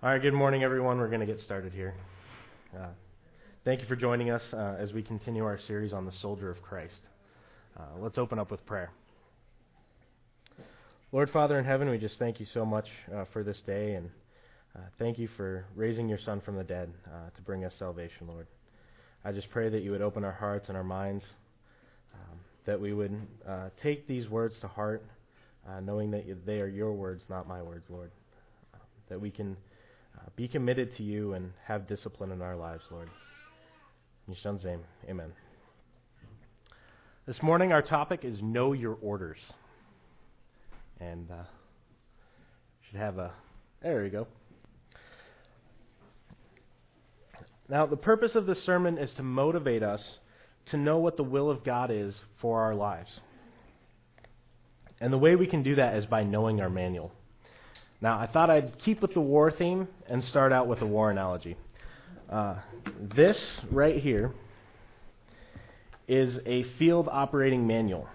All right, good morning, everyone. We're going to get started here. Uh, thank you for joining us uh, as we continue our series on the soldier of Christ. Uh, let's open up with prayer. Lord Father in heaven, we just thank you so much uh, for this day and uh, thank you for raising your Son from the dead uh, to bring us salvation, Lord. I just pray that you would open our hearts and our minds, um, that we would take these words to heart, knowing that they are your words, not my words, Lord. that we can be committed to you and have discipline in our lives, Lord. In your son's name, amen. This morning, our topic is Know Your Orders. And uh, should have a. There we go. Now, the purpose of this sermon is to motivate us to know what the will of God is for our lives. And the way we can do that is by knowing our manual. Now, I thought I'd keep with the war theme and start out with a war analogy. Uh, this right here is a field operating manual.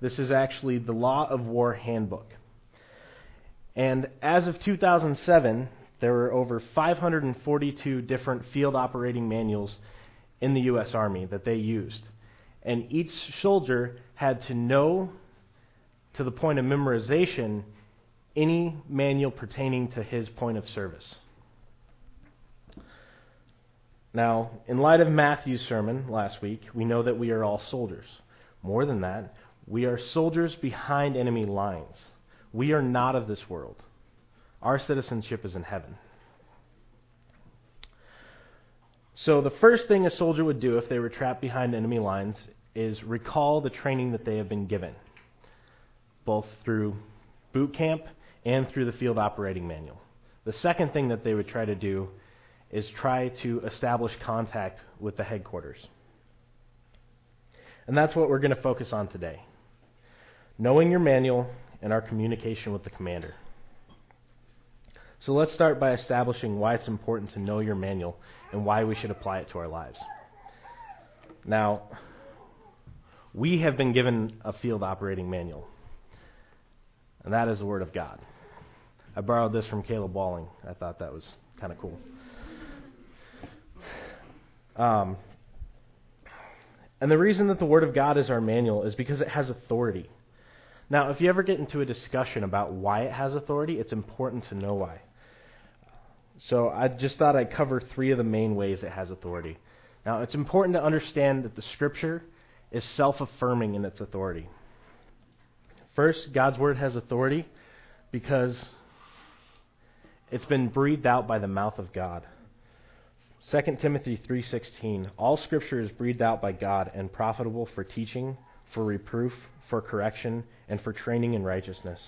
This is actually the Law of War Handbook. And as of 2007, there were over 542 different field operating manuals in the U.S. Army that they used. And each soldier had to know, to the point of memorization, any manual pertaining to his point of service. Now, in light of Matthew's sermon last week, we know that we are all soldiers. More than that, we are soldiers behind enemy lines. We are not of this world. Our citizenship is in heaven. So, the first thing a soldier would do if they were trapped behind enemy lines is recall the training that they have been given, both through boot camp and through the field operating manual. The second thing that they would try to do is try to establish contact with the headquarters. And that's what we're going to focus on today knowing your manual and our communication with the commander. So let's start by establishing why it's important to know your manual and why we should apply it to our lives. Now, we have been given a field operating manual, and that is the Word of God. I borrowed this from Caleb Walling. I thought that was kind of cool. Um, and the reason that the Word of God is our manual is because it has authority. Now, if you ever get into a discussion about why it has authority, it's important to know why. So I just thought I'd cover three of the main ways it has authority. Now, it's important to understand that the Scripture is self affirming in its authority. First, God's Word has authority because it's been breathed out by the mouth of God. 2 Timothy 3:16 All scripture is breathed out by God and profitable for teaching, for reproof, for correction, and for training in righteousness.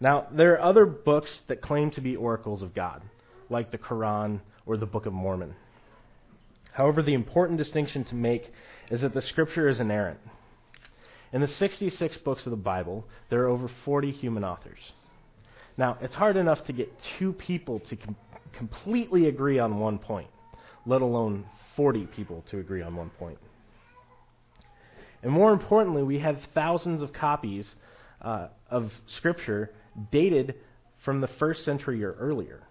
Now, there are other books that claim to be oracles of God, like the Quran or the Book of Mormon. However, the important distinction to make is that the scripture is inerrant. In the 66 books of the Bible, there are over 40 human authors. Now, it's hard enough to get two people to com- completely agree on one point, let alone 40 people to agree on one point. And more importantly, we have thousands of copies uh, of Scripture dated from the first century or earlier.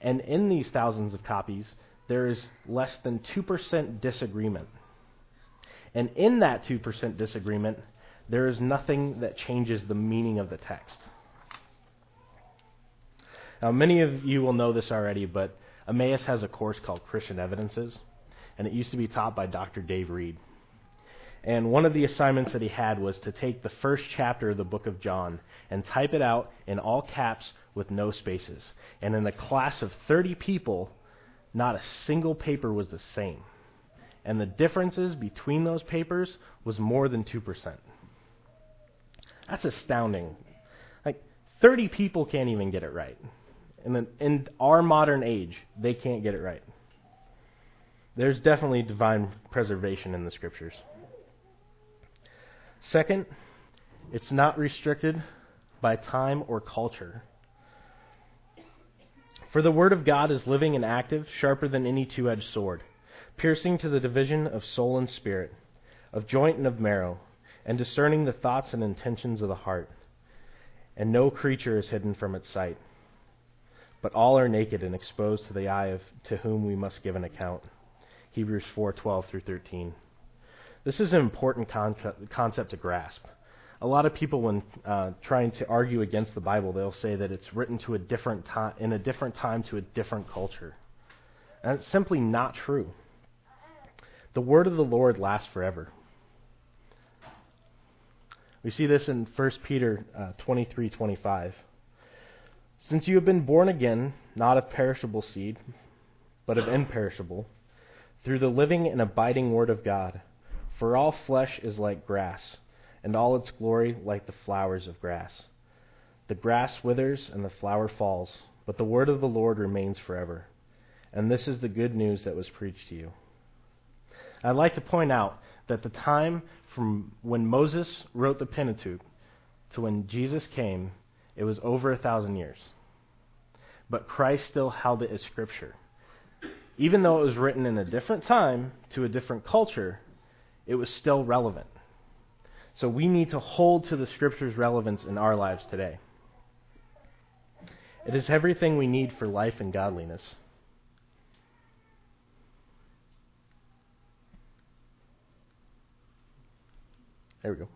And in these thousands of copies, there is less than 2% disagreement. And in that 2% disagreement, there is nothing that changes the meaning of the text. Now, many of you will know this already, but Emmaus has a course called Christian Evidences, and it used to be taught by Dr. Dave Reed. And one of the assignments that he had was to take the first chapter of the book of John and type it out in all caps with no spaces. And in a class of 30 people, not a single paper was the same. And the differences between those papers was more than 2%. That's astounding. Like, 30 people can't even get it right. In, the, in our modern age, they can't get it right. There's definitely divine preservation in the scriptures. Second, it's not restricted by time or culture. For the Word of God is living and active, sharper than any two edged sword, piercing to the division of soul and spirit, of joint and of marrow, and discerning the thoughts and intentions of the heart. And no creature is hidden from its sight but all are naked and exposed to the eye of to whom we must give an account. Hebrews 4:12 through 13. This is an important concept to grasp. A lot of people, when uh, trying to argue against the Bible, they'll say that it's written to a different time, in a different time to a different culture, and it's simply not true. The word of the Lord lasts forever. We see this in 1 Peter uh, 23:25. Since you have been born again, not of perishable seed, but of imperishable, through the living and abiding Word of God. For all flesh is like grass, and all its glory like the flowers of grass. The grass withers and the flower falls, but the word of the Lord remains forever. And this is the good news that was preached to you. I'd like to point out that the time from when Moses wrote the Pentateuch to when Jesus came, it was over a thousand years but Christ still held it as Scripture. Even though it was written in a different time to a different culture, it was still relevant. So we need to hold to the Scripture's relevance in our lives today. It is everything we need for life and godliness. There we go.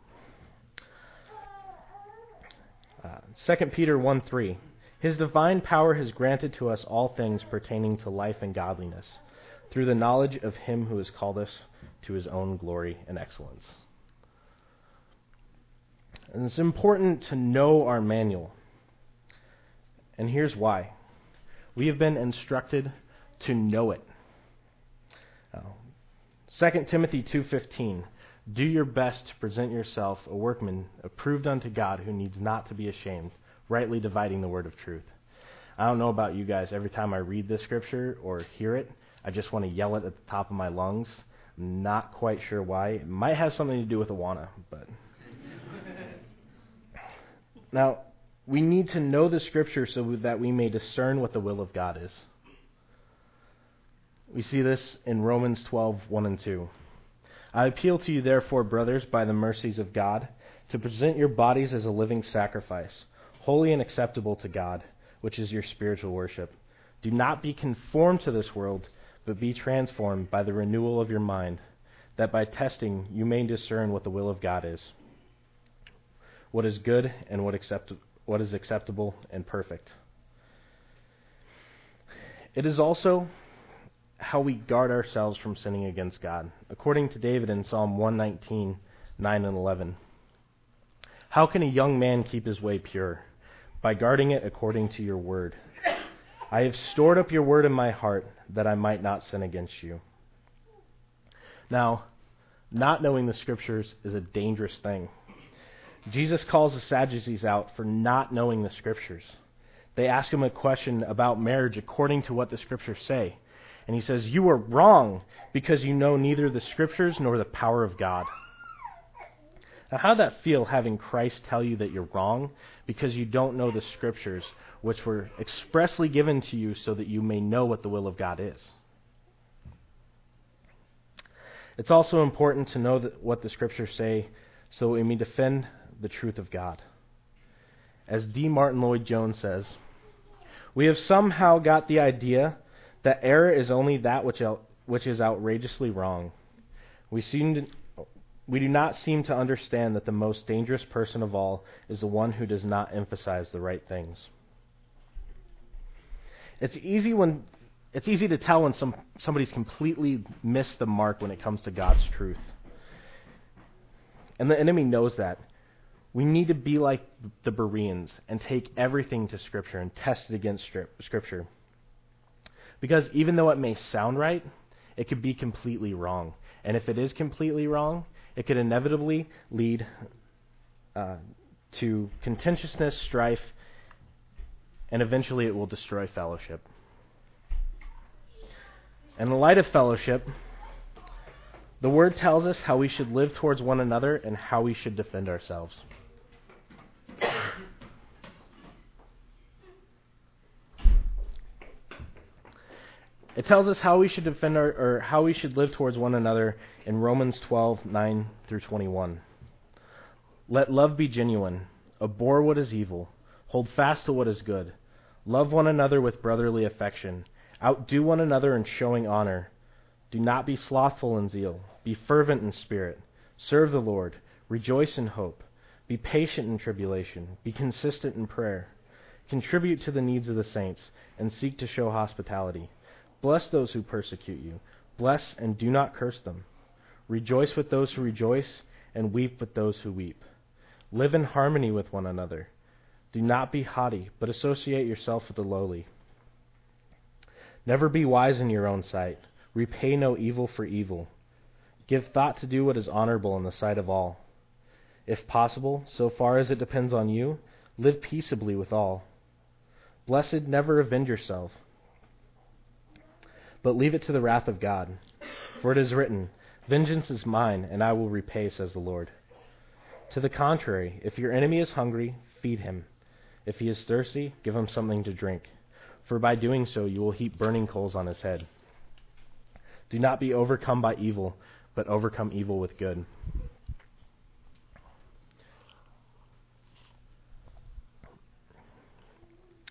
Uh, 2 Peter 1 3. His divine power has granted to us all things pertaining to life and godliness, through the knowledge of Him who has called us to His own glory and excellence. And it's important to know our manual. And here's why. We have been instructed to know it. Uh, 2 Timothy 2:15 Do your best to present yourself a workman approved unto God who needs not to be ashamed rightly dividing the word of truth. I don't know about you guys. Every time I read this scripture or hear it, I just want to yell it at the top of my lungs. I'm not quite sure why. It might have something to do with Awana, but. now, we need to know the scripture so that we may discern what the will of God is. We see this in Romans 12, 1 and 2. I appeal to you, therefore, brothers, by the mercies of God, to present your bodies as a living sacrifice holy and acceptable to God, which is your spiritual worship. Do not be conformed to this world, but be transformed by the renewal of your mind, that by testing you may discern what the will of God is, what is good and what, accept- what is acceptable and perfect. It is also how we guard ourselves from sinning against God. According to David in Psalm 119, 9 and 11. How can a young man keep his way pure? by guarding it according to your word. I have stored up your word in my heart that I might not sin against you. Now, not knowing the scriptures is a dangerous thing. Jesus calls the Sadducees out for not knowing the scriptures. They ask him a question about marriage according to what the scriptures say. And he says, You are wrong because you know neither the scriptures nor the power of God. Now, how does that feel having Christ tell you that you're wrong because you don't know the scriptures, which were expressly given to you so that you may know what the will of God is? It's also important to know what the scriptures say so we may defend the truth of God. As D. Martyn Lloyd-Jones says, we have somehow got the idea that error is only that which, which is outrageously wrong. We seem to, we do not seem to understand that the most dangerous person of all is the one who does not emphasize the right things. It's easy when it's easy to tell when some, somebody's completely missed the mark when it comes to God's truth. And the enemy knows that. We need to be like the Bereans and take everything to Scripture and test it against Scripture. Because even though it may sound right, it could be completely wrong. And if it is completely wrong, it could inevitably lead uh, to contentiousness, strife, and eventually it will destroy fellowship. In the light of fellowship, the Word tells us how we should live towards one another and how we should defend ourselves. It tells us how we should defend our, or how we should live towards one another in Romans 12, 9 through 21. Let love be genuine. Abhor what is evil. Hold fast to what is good. Love one another with brotherly affection. Outdo one another in showing honor. Do not be slothful in zeal. Be fervent in spirit. Serve the Lord. Rejoice in hope. Be patient in tribulation. Be consistent in prayer. Contribute to the needs of the saints, and seek to show hospitality. Bless those who persecute you. Bless and do not curse them. Rejoice with those who rejoice, and weep with those who weep. Live in harmony with one another. Do not be haughty, but associate yourself with the lowly. Never be wise in your own sight. Repay no evil for evil. Give thought to do what is honorable in the sight of all. If possible, so far as it depends on you, live peaceably with all. Blessed, never avenge yourself, but leave it to the wrath of God. For it is written, Vengeance is mine, and I will repay, says the Lord. To the contrary, if your enemy is hungry, feed him. If he is thirsty, give him something to drink, for by doing so you will heap burning coals on his head. Do not be overcome by evil, but overcome evil with good.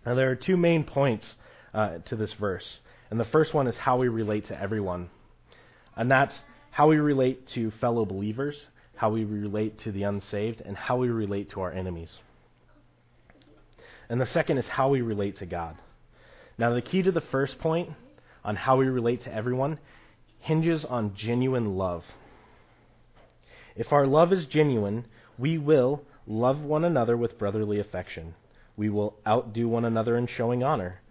Now, there are two main points uh, to this verse. And the first one is how we relate to everyone. And that's how we relate to fellow believers, how we relate to the unsaved, and how we relate to our enemies. And the second is how we relate to God. Now, the key to the first point on how we relate to everyone hinges on genuine love. If our love is genuine, we will love one another with brotherly affection. We will outdo one another in showing honor.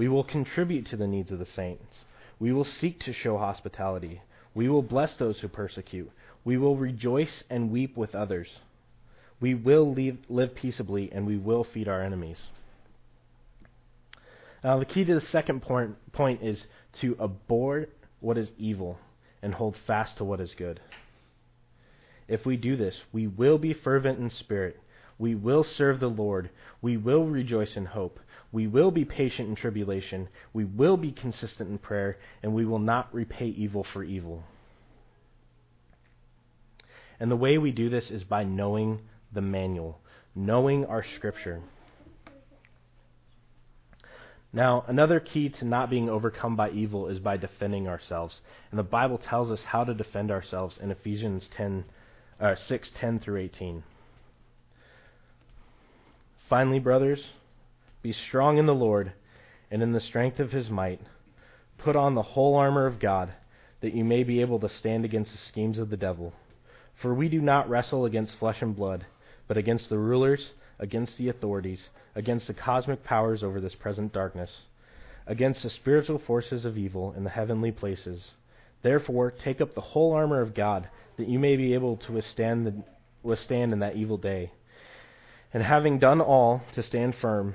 We will contribute to the needs of the saints. We will seek to show hospitality. We will bless those who persecute. We will rejoice and weep with others. We will leave, live peaceably, and we will feed our enemies. Now, the key to the second point, point is to abhor what is evil and hold fast to what is good. If we do this, we will be fervent in spirit. We will serve the Lord. We will rejoice in hope. We will be patient in tribulation. We will be consistent in prayer. And we will not repay evil for evil. And the way we do this is by knowing the manual, knowing our scripture. Now, another key to not being overcome by evil is by defending ourselves. And the Bible tells us how to defend ourselves in Ephesians 10, uh, 6 10 through 18. Finally, brothers, be strong in the Lord and in the strength of his might. Put on the whole armor of God, that you may be able to stand against the schemes of the devil. For we do not wrestle against flesh and blood, but against the rulers, against the authorities, against the cosmic powers over this present darkness, against the spiritual forces of evil in the heavenly places. Therefore, take up the whole armor of God, that you may be able to withstand, the, withstand in that evil day. And having done all, to stand firm,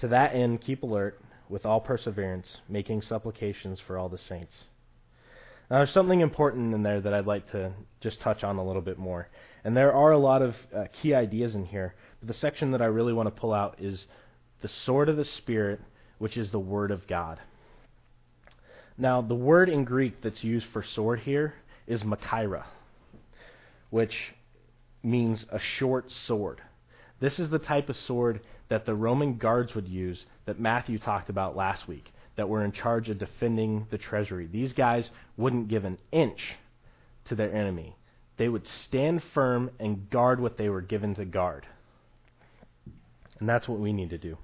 To that end, keep alert, with all perseverance, making supplications for all the saints. Now, there's something important in there that I'd like to just touch on a little bit more. And there are a lot of uh, key ideas in here. But the section that I really want to pull out is the sword of the Spirit, which is the Word of God. Now, the word in Greek that's used for sword here is machaira, which means a short sword. This is the type of sword that the Roman guards would use that Matthew talked about last week that were in charge of defending the treasury. These guys wouldn't give an inch to their enemy. They would stand firm and guard what they were given to guard. And that's what we need to do.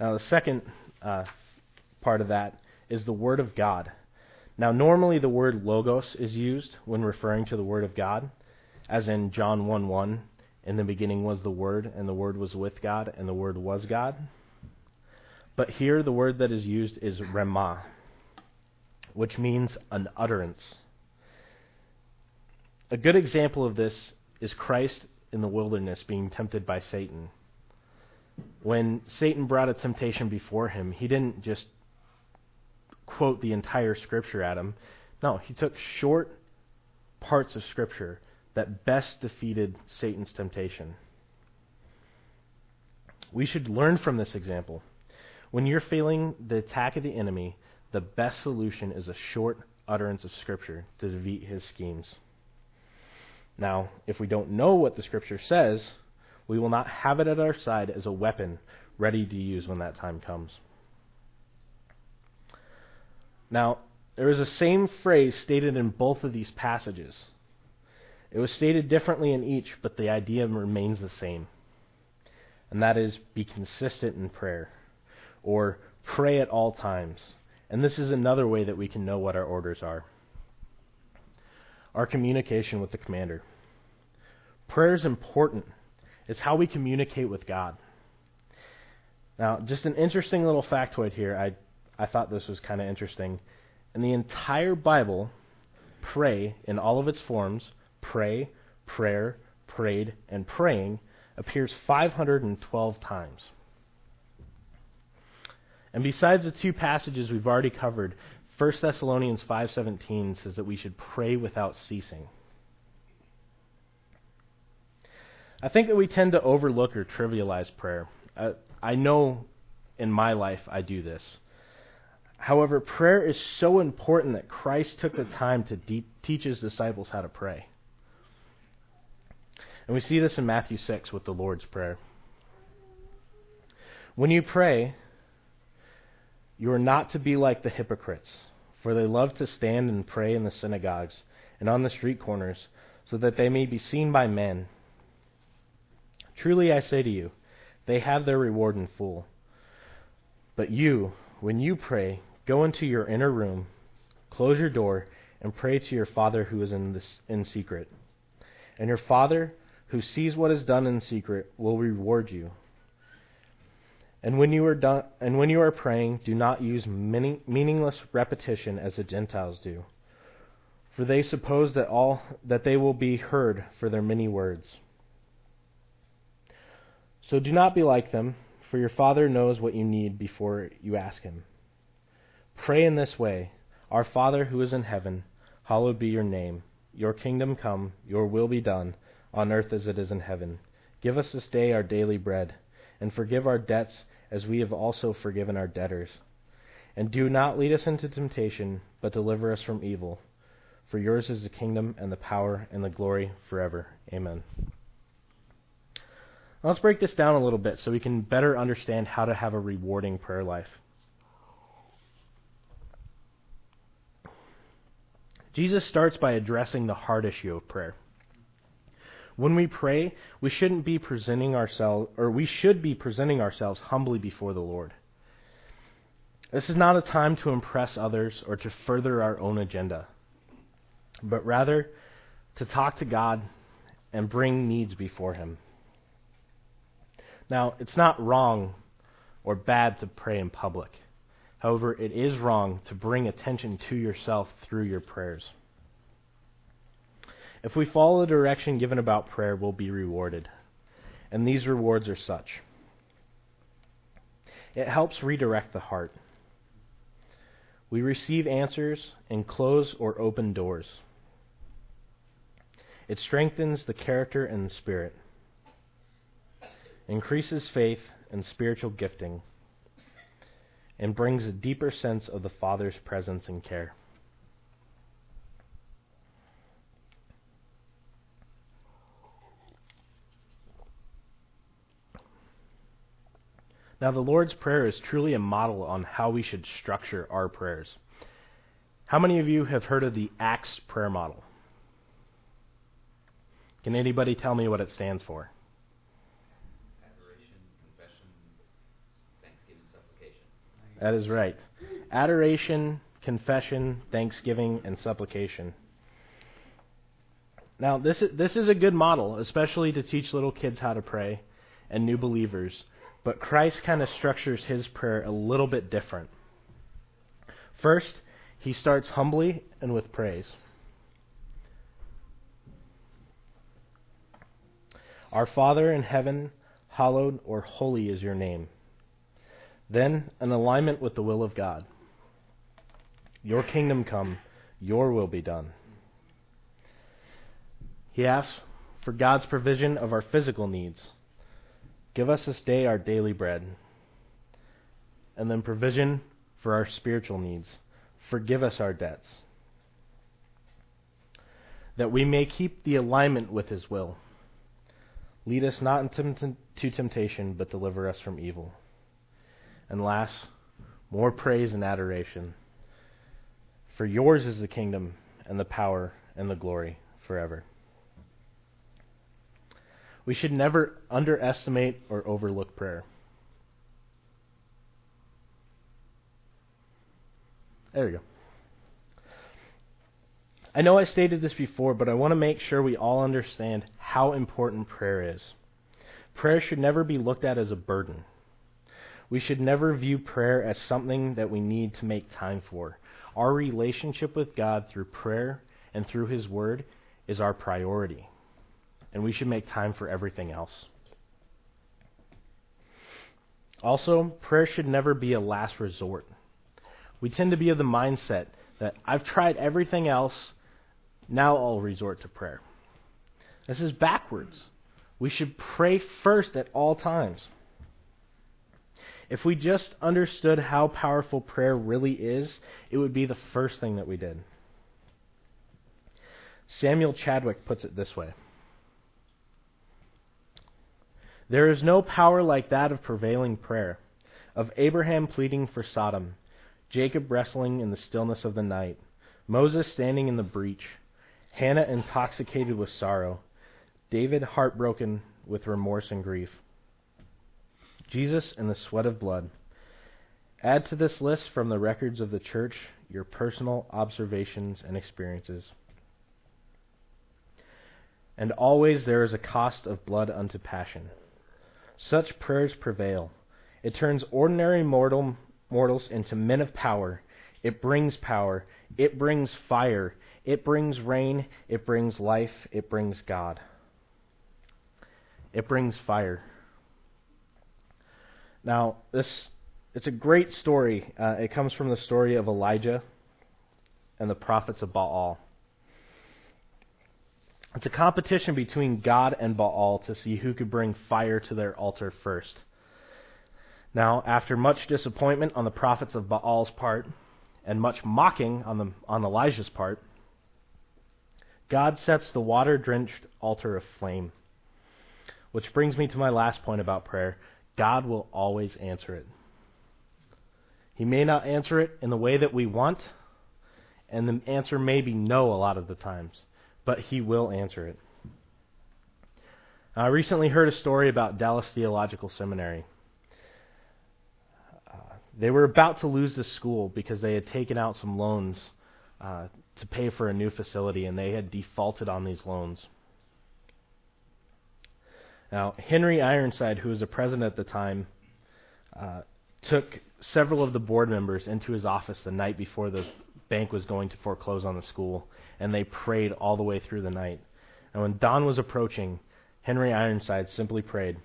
Now, the second uh, part of that is the Word of God. Now, normally the word logos is used when referring to the Word of God, as in John 1 1 in the beginning was the Word, and the Word was with God, and the Word was God. But here the word that is used is rhema, which means an utterance. A good example of this is Christ in the wilderness being tempted by Satan. When Satan brought a temptation before him, he didn't just quote the entire scripture at him. No, he took short parts of scripture that best defeated Satan's temptation. We should learn from this example. When you're feeling the attack of the enemy, the best solution is a short utterance of Scripture to defeat his schemes. Now, if we don't know what the Scripture says, we will not have it at our side as a weapon ready to use when that time comes. Now, there is the same phrase stated in both of these passages. It was stated differently in each, but the idea remains the same. And that is be consistent in prayer, or pray at all times. And this is another way that we can know what our orders are. Our communication with the commander. Prayer is important. It's how we communicate with God. Now, just an interesting little factoid here. I, I thought this was kind of interesting. In the entire Bible, pray in all of its forms, pray, prayer, prayed, and praying appears 512 times. And besides the two passages we've already covered, 1 Thessalonians 5:17 says that we should pray without ceasing. I think that we tend to overlook or trivialize prayer. I, I know in my life I do this. However, prayer is so important that Christ took the time to de- teach his disciples how to pray. And we see this in Matthew 6 with the Lord's Prayer. When you pray, you are not to be like the hypocrites, for they love to stand and pray in the synagogues and on the street corners, so that they may be seen by men. Truly I say to you, they have their reward in full. But you, when you pray, go into your inner room, close your door, and pray to your Father who is in, this, in secret. And your Father, who sees what is done in secret, will reward you. And when you are done, and when you are praying, do not use many, meaningless repetition as the Gentiles do, for they suppose that all that they will be heard for their many words. So do not be like them, for your Father knows what you need before you ask him. Pray in this way: Our Father who is in heaven, hallowed be your name. Your kingdom come, your will be done, on earth as it is in heaven. Give us this day our daily bread and forgive our debts as we have also forgiven our debtors. And do not lead us into temptation, but deliver us from evil. For yours is the kingdom and the power and the glory forever. Amen. Let's break this down a little bit so we can better understand how to have a rewarding prayer life. Jesus starts by addressing the hard issue of prayer. When we pray, we shouldn't be presenting ourselves, or we should be presenting ourselves humbly before the Lord. This is not a time to impress others or to further our own agenda, but rather to talk to God and bring needs before Him. Now, it's not wrong or bad to pray in public. However, it is wrong to bring attention to yourself through your prayers. If we follow the direction given about prayer, we'll be rewarded. And these rewards are such it helps redirect the heart. We receive answers and close or open doors. It strengthens the character and the spirit, increases faith and spiritual gifting, and brings a deeper sense of the Father's presence and care. Now, the Lord's Prayer is truly a model on how we should structure our prayers. How many of you have heard of the ACTS prayer model? Can anybody tell me what it stands for? Adoration, confession, thanksgiving, supplication. That is right. Adoration, confession, thanksgiving, and supplication. Now, this is, this is a good model, especially to teach little kids how to pray and new believers. But Christ kind of structures his prayer a little bit different. First, he starts humbly and with praise. Our Father in heaven, hallowed or holy is your name. Then, an alignment with the will of God. Your kingdom come, your will be done. He asks for God's provision of our physical needs. Give us this day our daily bread. And then provision for our spiritual needs. Forgive us our debts. That we may keep the alignment with His will. Lead us not into temptation, but deliver us from evil. And last, more praise and adoration. For yours is the kingdom, and the power, and the glory forever. We should never underestimate or overlook prayer. There we go. I know I stated this before, but I want to make sure we all understand how important prayer is. Prayer should never be looked at as a burden. We should never view prayer as something that we need to make time for. Our relationship with God through prayer and through His Word is our priority and we should make time for everything else. Also, prayer should never be a last resort. We tend to be of the mindset that I've tried everything else, now I'll resort to prayer. This is backwards. We should pray first at all times. If we just understood how powerful prayer really is, it would be the first thing that we did. Samuel Chadwick puts it this way. There is no power like that of prevailing prayer, of Abraham pleading for Sodom, Jacob wrestling in the stillness of the night, Moses standing in the breach, Hannah intoxicated with sorrow, David heartbroken with remorse and grief, Jesus in the sweat of blood. Add to this list from the records of the church your personal observations and experiences. And always there is a cost of blood unto passion. Such prayers prevail. It turns ordinary mortal, mortals into men of power. It brings power. It brings fire. It brings rain. It brings life. It brings God. It brings fire. Now, this it's a great story. Uh, it comes from the story of Elijah and the prophets of Baal. It's a competition between God and Baal to see who could bring fire to their altar first. Now, after much disappointment on the prophets of Baal's part and much mocking on, the, on Elijah's part, God sets the water drenched altar aflame. Which brings me to my last point about prayer God will always answer it. He may not answer it in the way that we want, and the answer may be no a lot of the times but he will answer it. I recently heard a story about Dallas Theological Seminary. Uh, they were about to lose the school because they had taken out some loans uh, to pay for a new facility, and they had defaulted on these loans. Now, Henry Ironside, who was the president at the time, uh, took several of the board members into his office the night before the bank was going to foreclose on the school, and they prayed all the way through the night. And when dawn was approaching, Henry Ironside simply prayed,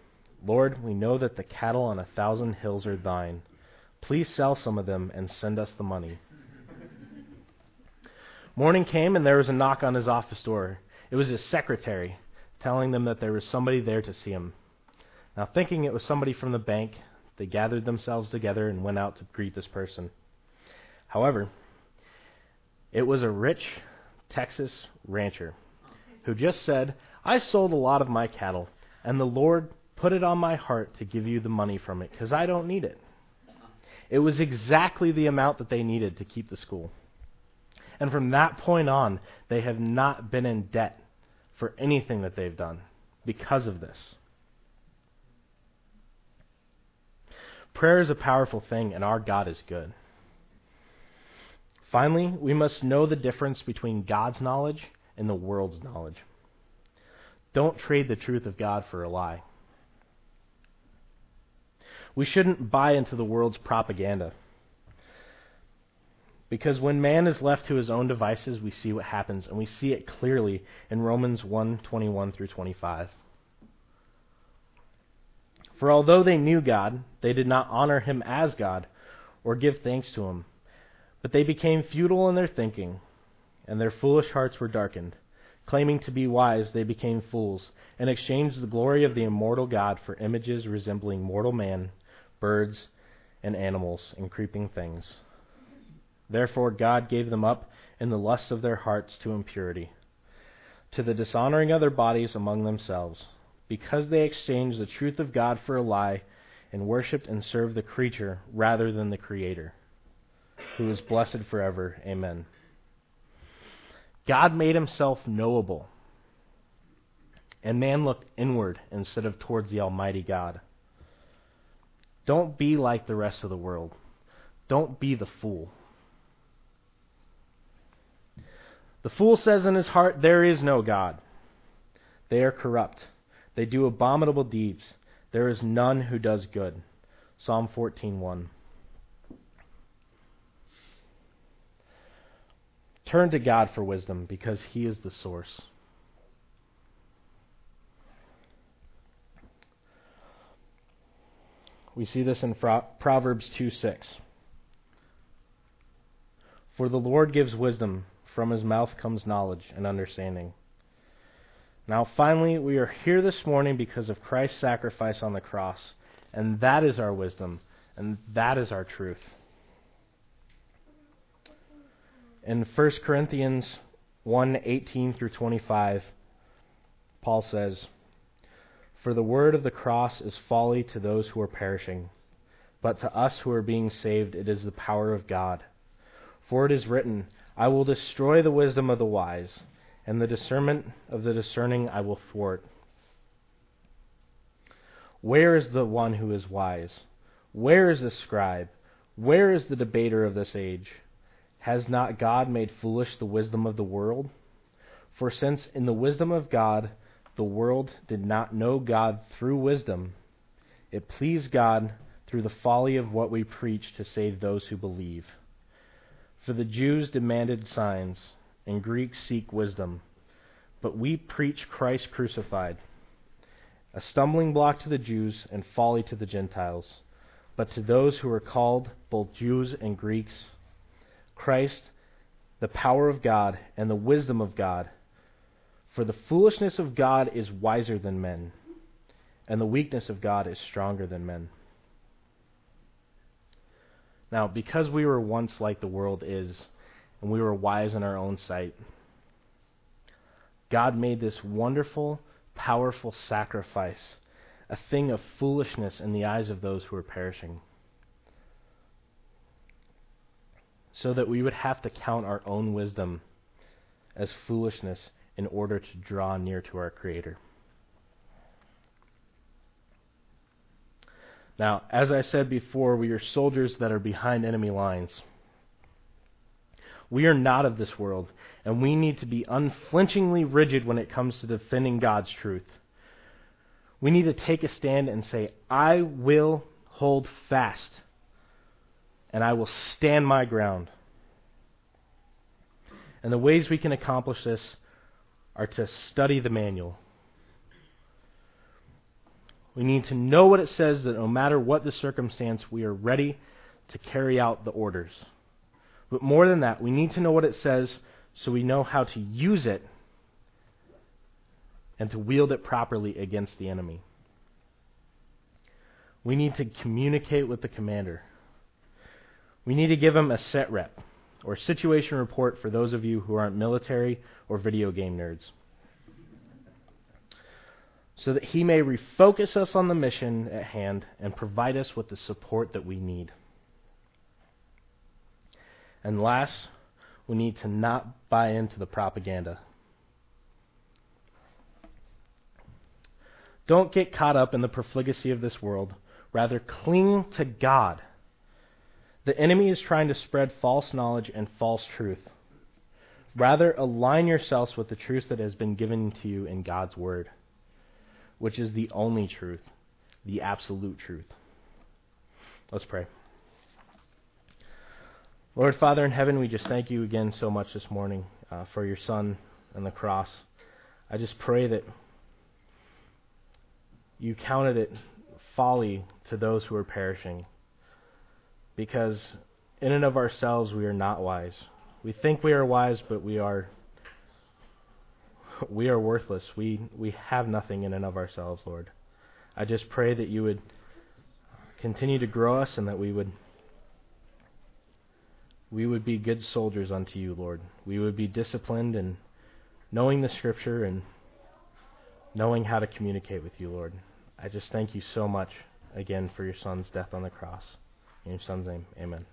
Lord, we know that the cattle on a thousand hills are thine. Please sell some of them and send us the money. Morning came, and there was a knock on his office door. It was his secretary, telling them that there was somebody there to see him. Now, thinking it was somebody from the bank, they gathered themselves together and went out to greet this person. However, it was a rich Texas rancher who just said, I sold a lot of my cattle, and the Lord put it on my heart to give you the money from it because I don't need it. It was exactly the amount that they needed to keep the school. And from that point on, they have not been in debt for anything that they've done because of this. Prayer is a powerful thing, and our God is good. Finally, we must know the difference between God's knowledge and the world's knowledge. Don't trade the truth of God for a lie. We shouldn't buy into the world's propaganda. Because when man is left to his own devices, we see what happens, and we see it clearly in Romans 1 21 through 25. For although they knew God, they did not honor him as God or give thanks to him. But they became futile in their thinking, and their foolish hearts were darkened. Claiming to be wise, they became fools, and exchanged the glory of the immortal God for images resembling mortal man, birds, and animals, and creeping things. Therefore God gave them up in the lusts of their hearts to impurity, to the dishonoring of their bodies among themselves because they exchanged the truth of God for a lie and worshipped and served the creature rather than the Creator, who is blessed forever. Amen. God made himself knowable, and man looked inward instead of towards the Almighty God. Don't be like the rest of the world. Don't be the fool. The fool says in his heart, There is no God. They are corrupt. They do abominable deeds. There is none who does good. Psalm 14:1. Turn to God for wisdom because he is the source. We see this in Proverbs 2:6. For the Lord gives wisdom, from his mouth comes knowledge and understanding. Now, finally, we are here this morning because of Christ's sacrifice on the cross, and that is our wisdom, and that is our truth. In 1 Corinthians 1 18 through 25, Paul says, For the word of the cross is folly to those who are perishing, but to us who are being saved it is the power of God. For it is written, I will destroy the wisdom of the wise and the discernment of the discerning I will thwart. Where is the one who is wise? Where is the scribe? Where is the debater of this age? Has not God made foolish the wisdom of the world? For since in the wisdom of God the world did not know God through wisdom, it pleased God through the folly of what we preach to save those who believe. For the Jews demanded signs and Greeks seek wisdom. But we preach Christ crucified, a stumbling block to the Jews and folly to the Gentiles. But to those who are called, both Jews and Greeks, Christ, the power of God and the wisdom of God. For the foolishness of God is wiser than men, and the weakness of God is stronger than men. Now, because we were once like the world is, and we were wise in our own sight. God made this wonderful, powerful sacrifice a thing of foolishness in the eyes of those who are perishing. So that we would have to count our own wisdom as foolishness in order to draw near to our Creator. Now, as I said before, we are soldiers that are behind enemy lines. We are not of this world, and we need to be unflinchingly rigid when it comes to defending God's truth. We need to take a stand and say, I will hold fast, and I will stand my ground. And the ways we can accomplish this are to study the manual. We need to know what it says that no matter what the circumstance, we are ready to carry out the orders. But more than that, we need to know what it says so we know how to use it and to wield it properly against the enemy. We need to communicate with the commander. We need to give him a sitrep or situation report for those of you who aren't military or video game nerds. So that he may refocus us on the mission at hand and provide us with the support that we need. And last, we need to not buy into the propaganda. Don't get caught up in the profligacy of this world. Rather, cling to God. The enemy is trying to spread false knowledge and false truth. Rather, align yourselves with the truth that has been given to you in God's Word, which is the only truth, the absolute truth. Let's pray. Lord Father in heaven, we just thank you again so much this morning uh, for your Son and the cross. I just pray that you counted it folly to those who are perishing. Because in and of ourselves we are not wise. We think we are wise, but we are we are worthless. We we have nothing in and of ourselves, Lord. I just pray that you would continue to grow us and that we would we would be good soldiers unto you, Lord. We would be disciplined in knowing the scripture and knowing how to communicate with you, Lord. I just thank you so much again for your son's death on the cross. In your son's name, amen.